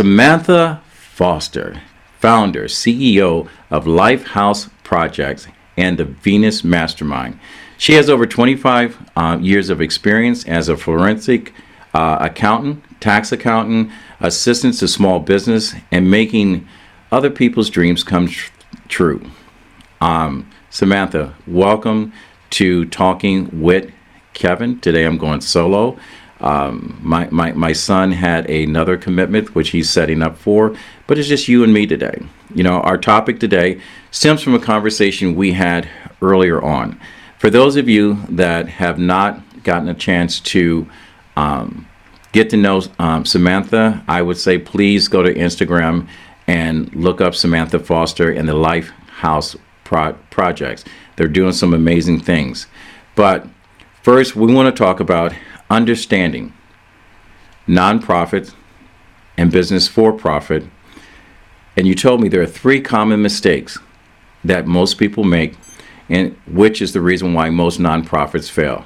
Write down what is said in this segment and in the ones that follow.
Samantha Foster, founder, CEO of Lifehouse Projects and the Venus Mastermind. She has over 25 uh, years of experience as a forensic uh, accountant, tax accountant, assistant to small business, and making other people's dreams come tr- true. Um, Samantha, welcome to Talking with Kevin. Today I'm going solo. Um, my, my, my son had another commitment which he's setting up for, but it's just you and me today. You know, our topic today stems from a conversation we had earlier on. For those of you that have not gotten a chance to um, get to know um, Samantha, I would say please go to Instagram and look up Samantha Foster and the Life House pro- projects. They're doing some amazing things. But first, we want to talk about understanding nonprofit and business for profit. And you told me there are three common mistakes that most people make, and which is the reason why most nonprofits fail.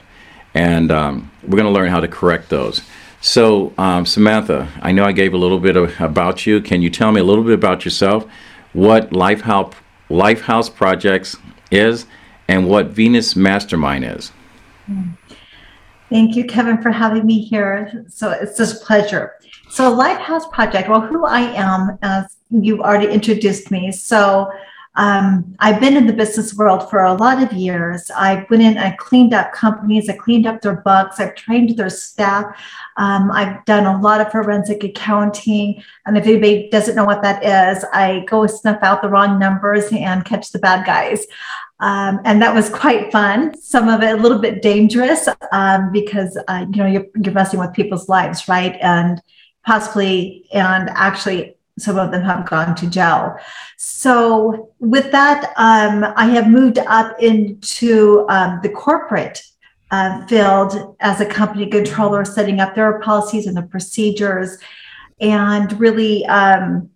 And um, we're going to learn how to correct those. So, um, Samantha, I know I gave a little bit of, about you. Can you tell me a little bit about yourself, what Lifehouse, Lifehouse Projects is, and what Venus Mastermind is? Mm. Thank you, Kevin, for having me here. So it's just a pleasure. So Lifehouse Project, well, who I am, as you've already introduced me. So um, I've been in the business world for a lot of years. I went in, I cleaned up companies, I cleaned up their books, I've trained their staff. Um, I've done a lot of forensic accounting. And if anybody doesn't know what that is, I go snuff out the wrong numbers and catch the bad guys. Um, and that was quite fun. Some of it a little bit dangerous um, because uh, you know you're, you're messing with people's lives, right? And possibly, and actually, some of them have gone to jail. So with that, um, I have moved up into um, the corporate uh, field as a company controller, setting up their policies and the procedures, and really um,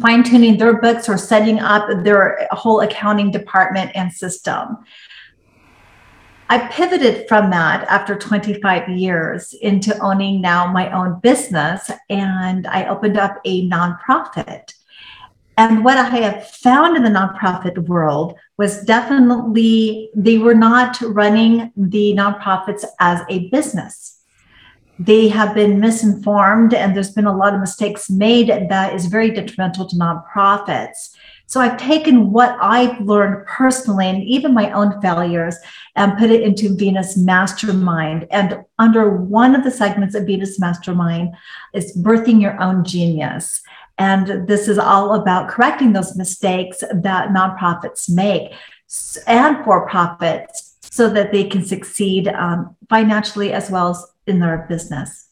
fine tuning their books or setting up their whole accounting department and system. I pivoted from that after 25 years into owning now my own business, and I opened up a nonprofit. And what I have found in the nonprofit world was definitely they were not running the nonprofits as a business they have been misinformed and there's been a lot of mistakes made that is very detrimental to nonprofits. So I've taken what I've learned personally and even my own failures and put it into Venus Mastermind. And under one of the segments of Venus Mastermind is birthing your own genius. And this is all about correcting those mistakes that nonprofits make and for profits so that they can succeed um, financially as well as in their business?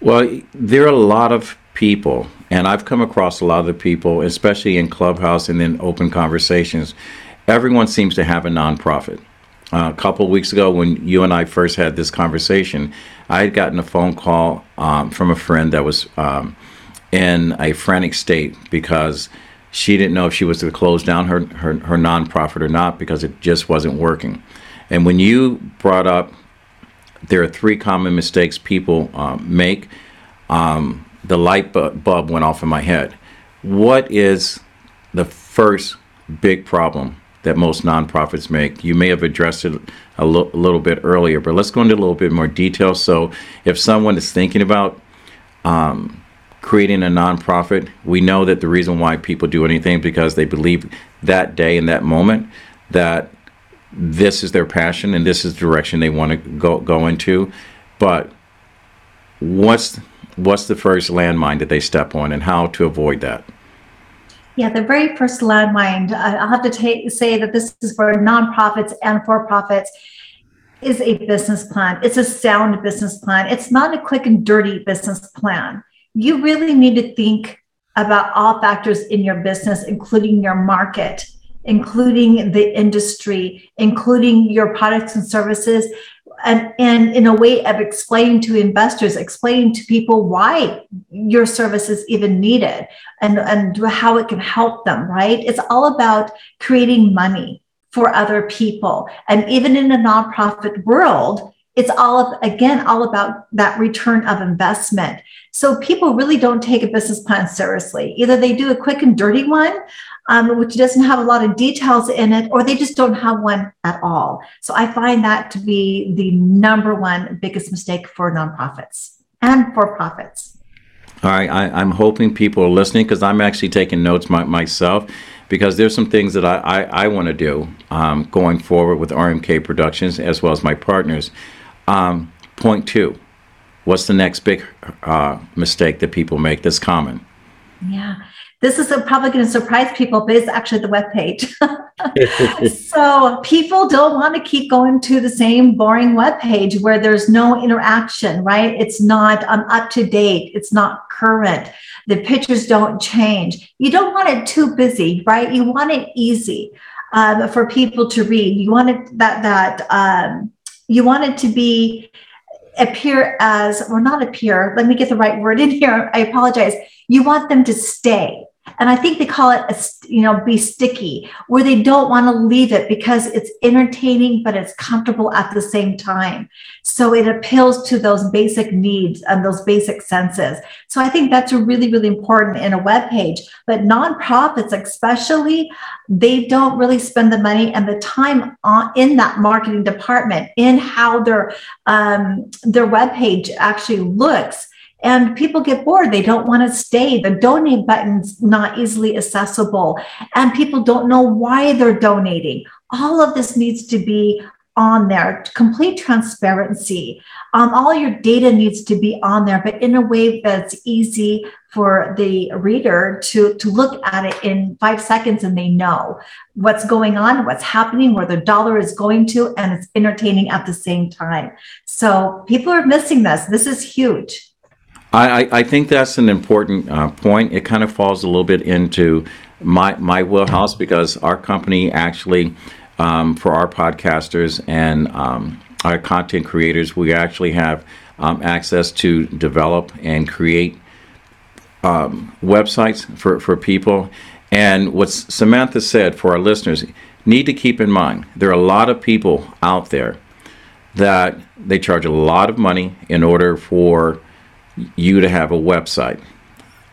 Well, there are a lot of people, and I've come across a lot of the people, especially in Clubhouse and then open conversations. Everyone seems to have a nonprofit. Uh, a couple weeks ago, when you and I first had this conversation, I had gotten a phone call um, from a friend that was um, in a frantic state because she didn't know if she was to close down her, her, her nonprofit or not because it just wasn't working. And when you brought up there are three common mistakes people um, make. Um, the light bulb went off in my head. What is the first big problem that most nonprofits make? You may have addressed it a lo- little bit earlier, but let's go into a little bit more detail. So, if someone is thinking about um, creating a nonprofit, we know that the reason why people do anything because they believe that day and that moment that this is their passion and this is the direction they want to go go into. But what's what's the first landmine that they step on and how to avoid that? Yeah, the very first landmine, I'll have to say that this is for nonprofits and for profits, is a business plan. It's a sound business plan. It's not a quick and dirty business plan. You really need to think about all factors in your business, including your market including the industry, including your products and services, and, and in a way of explaining to investors, explaining to people why your service is even needed and, and how it can help them, right? It's all about creating money for other people. And even in a nonprofit world, it's all again all about that return of investment. So people really don't take a business plan seriously. Either they do a quick and dirty one, um, which doesn't have a lot of details in it, or they just don't have one at all. So I find that to be the number one biggest mistake for nonprofits and for profits. All right, I, I'm hoping people are listening because I'm actually taking notes my, myself because there's some things that I, I, I want to do um, going forward with RMK Productions as well as my partners. Um, point two, what's the next big uh, mistake that people make that's common? Yeah. This is probably going to surprise people, but it's actually the web page. so people don't want to keep going to the same boring web page where there's no interaction, right? It's not um, up to date. It's not current. The pictures don't change. You don't want it too busy, right? You want it easy um, for people to read. You want it that that um, you want it to be appear as or not appear. Let me get the right word in here. I apologize. You want them to stay and I think they call it, a, you know, be sticky, where they don't want to leave it because it's entertaining, but it's comfortable at the same time. So it appeals to those basic needs and those basic senses. So I think that's really, really important in a web page. But nonprofits, especially, they don't really spend the money and the time on, in that marketing department in how their um, their web page actually looks and people get bored. They don't want to stay. The donate button's not easily accessible. And people don't know why they're donating. All of this needs to be on there. Complete transparency. Um, all your data needs to be on there but in a way that's easy for the reader to to look at it in five seconds and they know what's going on what's happening where the dollar is going to and it's entertaining at the same time. So people are missing this. This is huge I, I think that's an important uh, point. It kind of falls a little bit into my my wheelhouse because our company actually, um, for our podcasters and um, our content creators, we actually have um, access to develop and create um, websites for, for people. And what Samantha said for our listeners, need to keep in mind there are a lot of people out there that they charge a lot of money in order for you to have a website.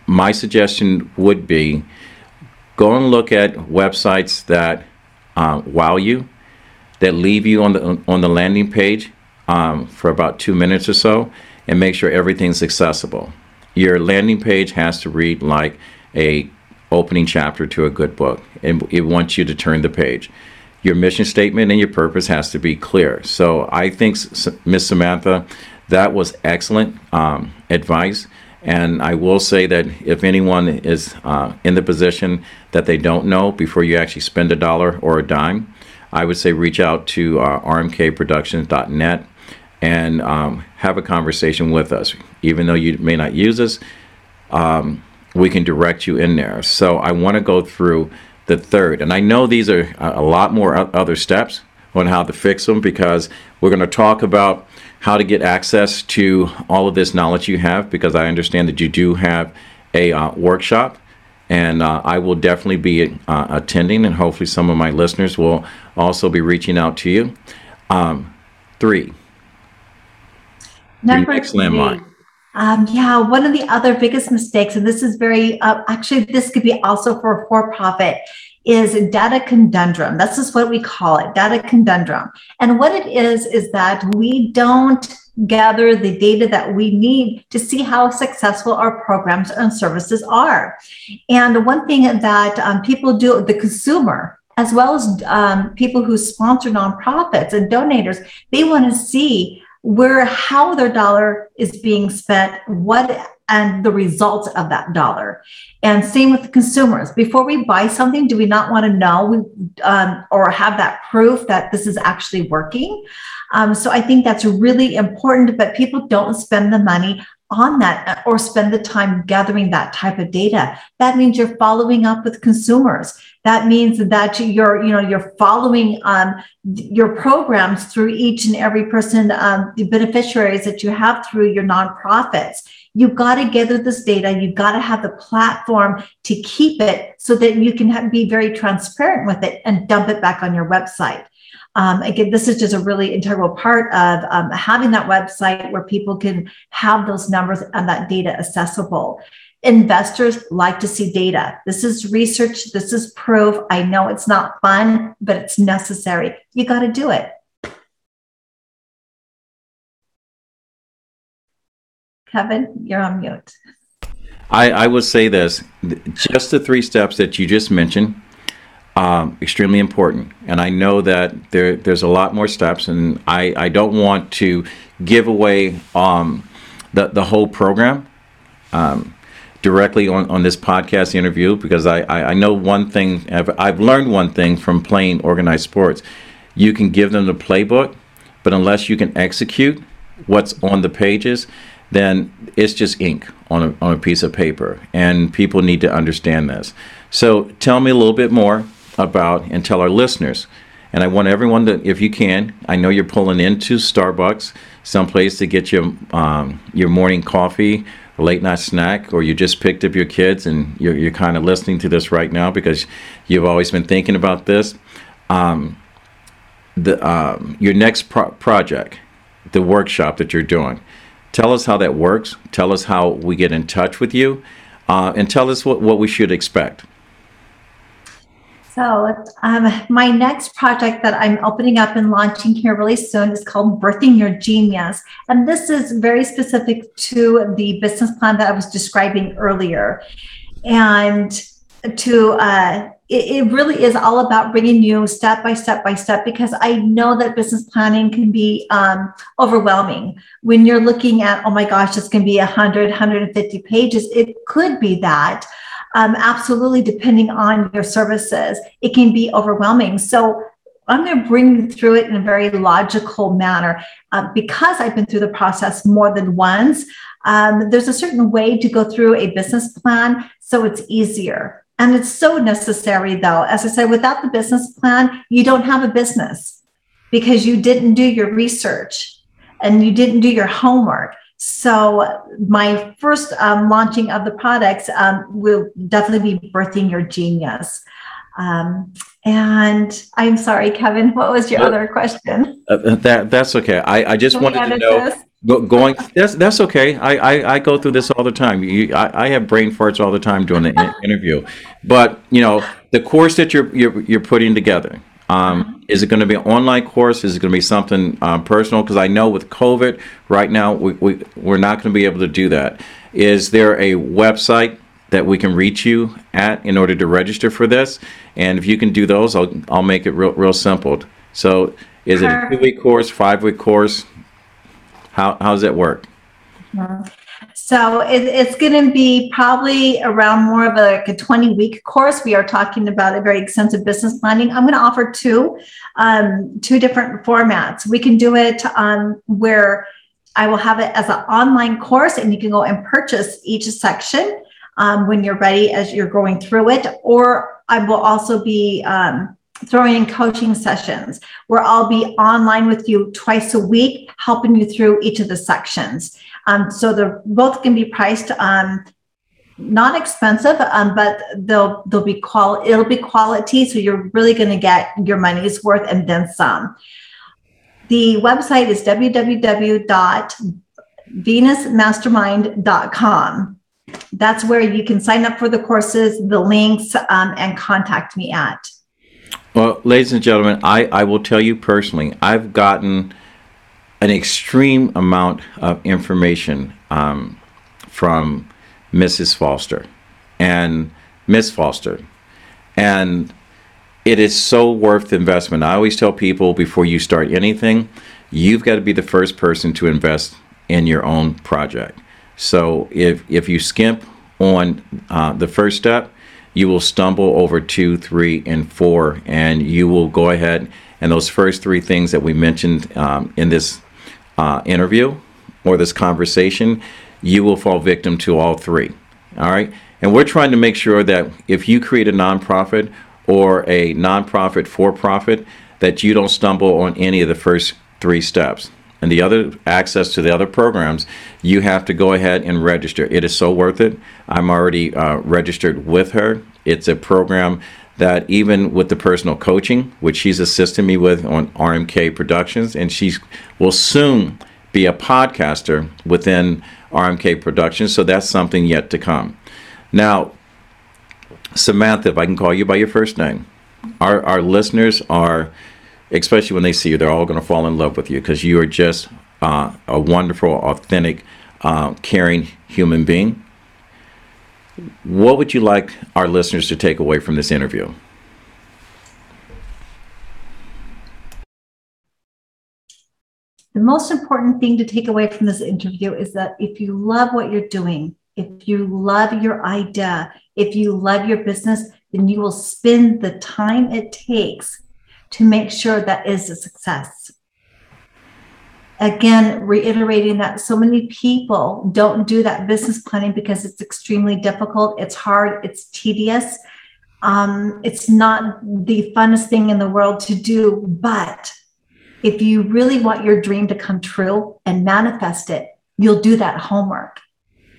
My suggestion would be go and look at websites that uh, wow you, that leave you on the on the landing page um, for about two minutes or so, and make sure everything's accessible. Your landing page has to read like a opening chapter to a good book, and it wants you to turn the page. Your mission statement and your purpose has to be clear. So I think Miss Samantha that was excellent um, advice. And I will say that if anyone is uh, in the position that they don't know before you actually spend a dollar or a dime, I would say reach out to uh, rmkproductions.net and um, have a conversation with us. Even though you may not use us, um, we can direct you in there. So I want to go through the third. And I know these are a lot more other steps on how to fix them because we're going to talk about how to get access to all of this knowledge you have because I understand that you do have a uh, workshop and uh, I will definitely be uh, attending and hopefully some of my listeners will also be reaching out to you. Um, three. Number next landmine. Um, yeah, one of the other biggest mistakes, and this is very, uh, actually, this could be also for a for profit, is data conundrum. That's just what we call it, data conundrum. And what it is, is that we don't gather the data that we need to see how successful our programs and services are. And one thing that um, people do, the consumer, as well as um, people who sponsor nonprofits and donators, they want to see where how their dollar is being spent, what and the results of that dollar. And same with the consumers. Before we buy something, do we not want to know um, or have that proof that this is actually working? Um, so I think that's really important, but people don't spend the money on that uh, or spend the time gathering that type of data that means you're following up with consumers that means that you're you know you're following um, your programs through each and every person um, the beneficiaries that you have through your nonprofits you've got to gather this data you've got to have the platform to keep it so that you can have, be very transparent with it and dump it back on your website Um, again, this is just a really integral part of um, having that website where people can have those numbers and that data accessible. Investors like to see data. This is research. This is proof. I know it's not fun, but it's necessary. You got to do it. Kevin, you're on mute. I, I would say this, just the three steps that you just mentioned, um, extremely important. And I know that there, there's a lot more steps, and I, I don't want to give away um, the, the whole program um, directly on, on this podcast interview because I, I, I know one thing, I've, I've learned one thing from playing organized sports. You can give them the playbook, but unless you can execute what's on the pages, then it's just ink on a, on a piece of paper. And people need to understand this. So tell me a little bit more about, and tell our listeners. And I want everyone to, if you can, I know you're pulling into Starbucks, someplace to get your um, your morning coffee, late night snack, or you just picked up your kids and you're, you're kind of listening to this right now because you've always been thinking about this. Um, the um, your next pro- project, the workshop that you're doing Tell us how that works. Tell us how we get in touch with you, uh, and tell us what, what we should expect. So, um, my next project that I'm opening up and launching here really soon is called Birthing Your Genius. And this is very specific to the business plan that I was describing earlier. And to uh, it, really is all about bringing you step by step by step because I know that business planning can be um, overwhelming when you're looking at, oh my gosh, going to be 100, 150 pages. It could be that. Um, absolutely, depending on your services, it can be overwhelming. So I'm going to bring you through it in a very logical manner. Uh, because I've been through the process more than once, um, there's a certain way to go through a business plan so it's easier. And it's so necessary, though. As I said, without the business plan, you don't have a business because you didn't do your research and you didn't do your homework. So, my first um, launching of the products um, will definitely be birthing your genius. Um, and I'm sorry, Kevin, what was your other question? Uh, that that's okay. I, I just wanted to know. This? Go, going that's that's okay. I, I, I go through this all the time. You, I, I have brain farts all the time during the in- interview, but you know the course that you're you're, you're putting together. Um, uh-huh. is it going to be an online course? Is it going to be something um, personal? Because I know with COVID right now, we, we, we're not going to be able to do that. Is there a website that we can reach you at in order to register for this? And if you can do those, I'll, I'll make it real, real simple. So is it a two week course, five week course? How, how does that work? So it, it's going to be probably around more of a, like a 20 week course. We are talking about a very extensive business planning. I'm going to offer two, um, two different formats. We can do it um, where I will have it as an online course and you can go and purchase each section um, when you're ready as you're going through it. Or I will also be um, throwing in coaching sessions where I'll be online with you twice a week, helping you through each of the sections. Um, so they're both can be priced um, not expensive, um, but they'll they'll be qual it'll be quality. So you're really going to get your money's worth and then some. The website is www.venusmastermind.com. That's where you can sign up for the courses, the links, um, and contact me at. Well, ladies and gentlemen, I, I will tell you personally, I've gotten an extreme amount of information um, from Mrs. Foster and Miss Foster. And it is so worth the investment. I always tell people before you start anything, you've got to be the first person to invest in your own project. So if, if you skimp on uh, the first step, you will stumble over two, three, and four, and you will go ahead and those first three things that we mentioned um, in this uh, interview or this conversation, you will fall victim to all three. All right. And we're trying to make sure that if you create a nonprofit or a nonprofit for profit, that you don't stumble on any of the first three steps. And the other access to the other programs, you have to go ahead and register. It is so worth it. I'm already uh, registered with her. It's a program that even with the personal coaching, which she's assisting me with on RMK Productions, and she will soon be a podcaster within RMK Productions. So that's something yet to come. Now, Samantha, if I can call you by your first name, our, our listeners are, especially when they see you, they're all going to fall in love with you because you are just uh, a wonderful, authentic, uh, caring human being. What would you like our listeners to take away from this interview? The most important thing to take away from this interview is that if you love what you're doing, if you love your idea, if you love your business, then you will spend the time it takes to make sure that is a success. Again, reiterating that so many people don't do that business planning because it's extremely difficult, it's hard, it's tedious. Um, it's not the funnest thing in the world to do, but if you really want your dream to come true and manifest it, you'll do that homework.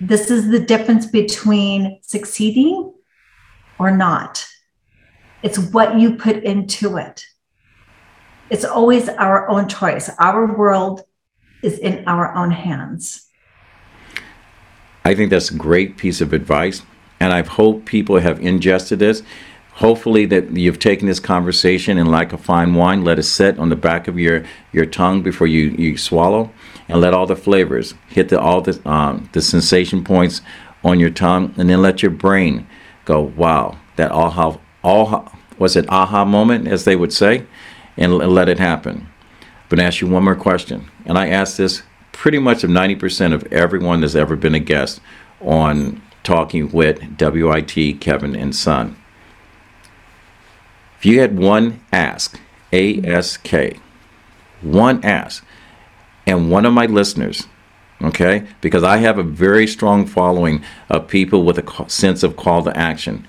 This is the difference between succeeding or not. It's what you put into it. It's always our own choice. Our world is in our own hands. I think that's a great piece of advice. And I hope people have ingested this. Hopefully that you've taken this conversation and like a fine wine, let it sit on the back of your, your tongue before you, you swallow and let all the flavors hit the all the um, the sensation points on your tongue and then let your brain go, wow, that aha all was it aha moment as they would say, and let it happen. But I ask you one more question, and I ask this pretty much of 90% of everyone that's ever been a guest on Talking with WIT Kevin and Son. If you had one ask, ASK, one ask, and one of my listeners, okay, because I have a very strong following of people with a sense of call to action.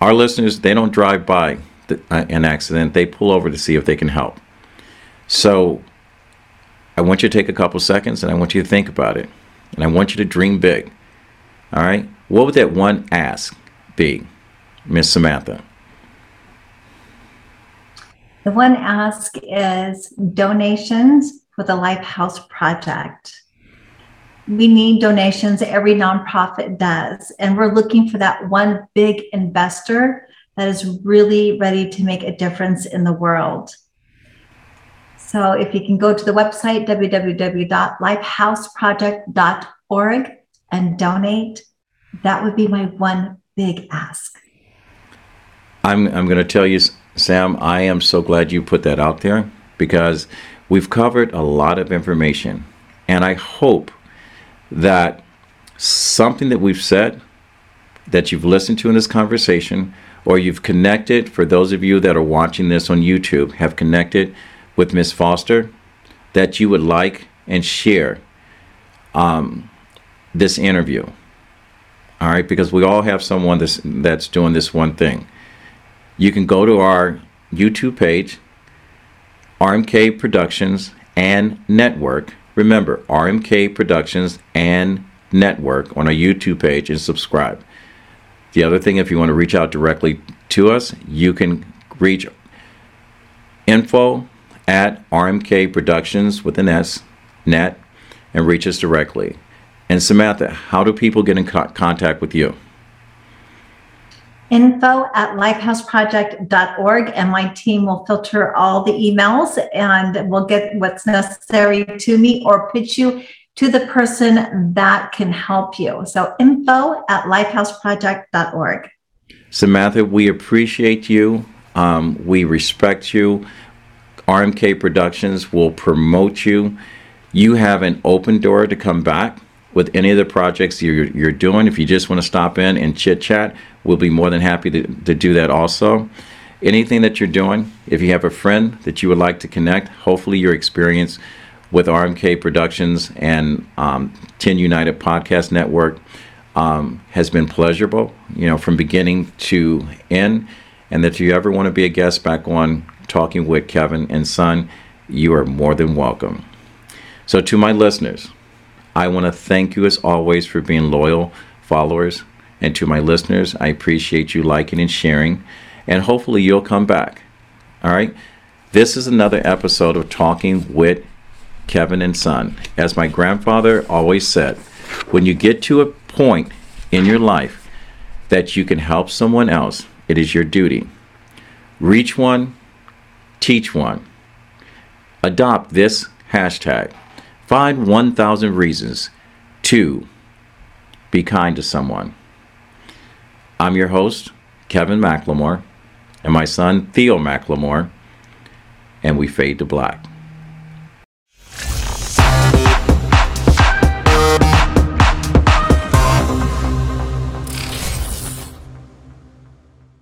Our listeners, they don't drive by uh, an accident, they pull over to see if they can help. So I want you to take a couple seconds and I want you to think about it. And I want you to dream big. All right? What would that one ask be, Miss Samantha? The one ask is donations for the Lifehouse Project. We need donations, every nonprofit does. And we're looking for that one big investor that is really ready to make a difference in the world. So if you can go to the website, www.lifehouseproject.org, and donate, that would be my one big ask. I'm, I'm going to tell you, Sam, I am so glad you put that out there because we've covered a lot of information. And I hope that something that we've said, that you've listened to in this conversation, or you've connected, for those of you that are watching this on YouTube, have connected with Miss Foster, that you would like and share um, this interview. All right, because we all have someone that's, that's doing this one thing. You can go to our YouTube page, RMK Productions and Network. Remember, RMK Productions and Network on our YouTube page and subscribe. The other thing, if you want to reach out directly to us, you can reach info at RMK Productions with an S, net, and reach us directly. And Samantha, how do people get in co- contact with you? info at lifehouseproject.org and my team will filter all the emails and we'll get what's necessary to me or pitch you to the person that can help you. So info at lifehouseproject.org. Samantha, we appreciate you. Um, we respect you. RMK Productions will promote you. You have an open door to come back with any of the projects you're, you're doing. If you just want to stop in and chit chat, we'll be more than happy to, to do that also. Anything that you're doing, if you have a friend that you would like to connect, hopefully your experience with RMK Productions and um, 10 United Podcast Network um, has been pleasurable, you know, from beginning to end. And that if you ever want to be a guest back on Talking with Kevin and Son, you are more than welcome. So, to my listeners, I want to thank you as always for being loyal followers. And to my listeners, I appreciate you liking and sharing. and hopefully you'll come back. All right. This is another episode of Talking with Kevin and Son. As my grandfather always said, when you get to a point in your life that you can help someone else, it is your duty. Reach one, teach one. Adopt this hashtag. Find 1,000 reasons to be kind to someone. I'm your host, Kevin McLemore, and my son, Theo McLemore, and we fade to black.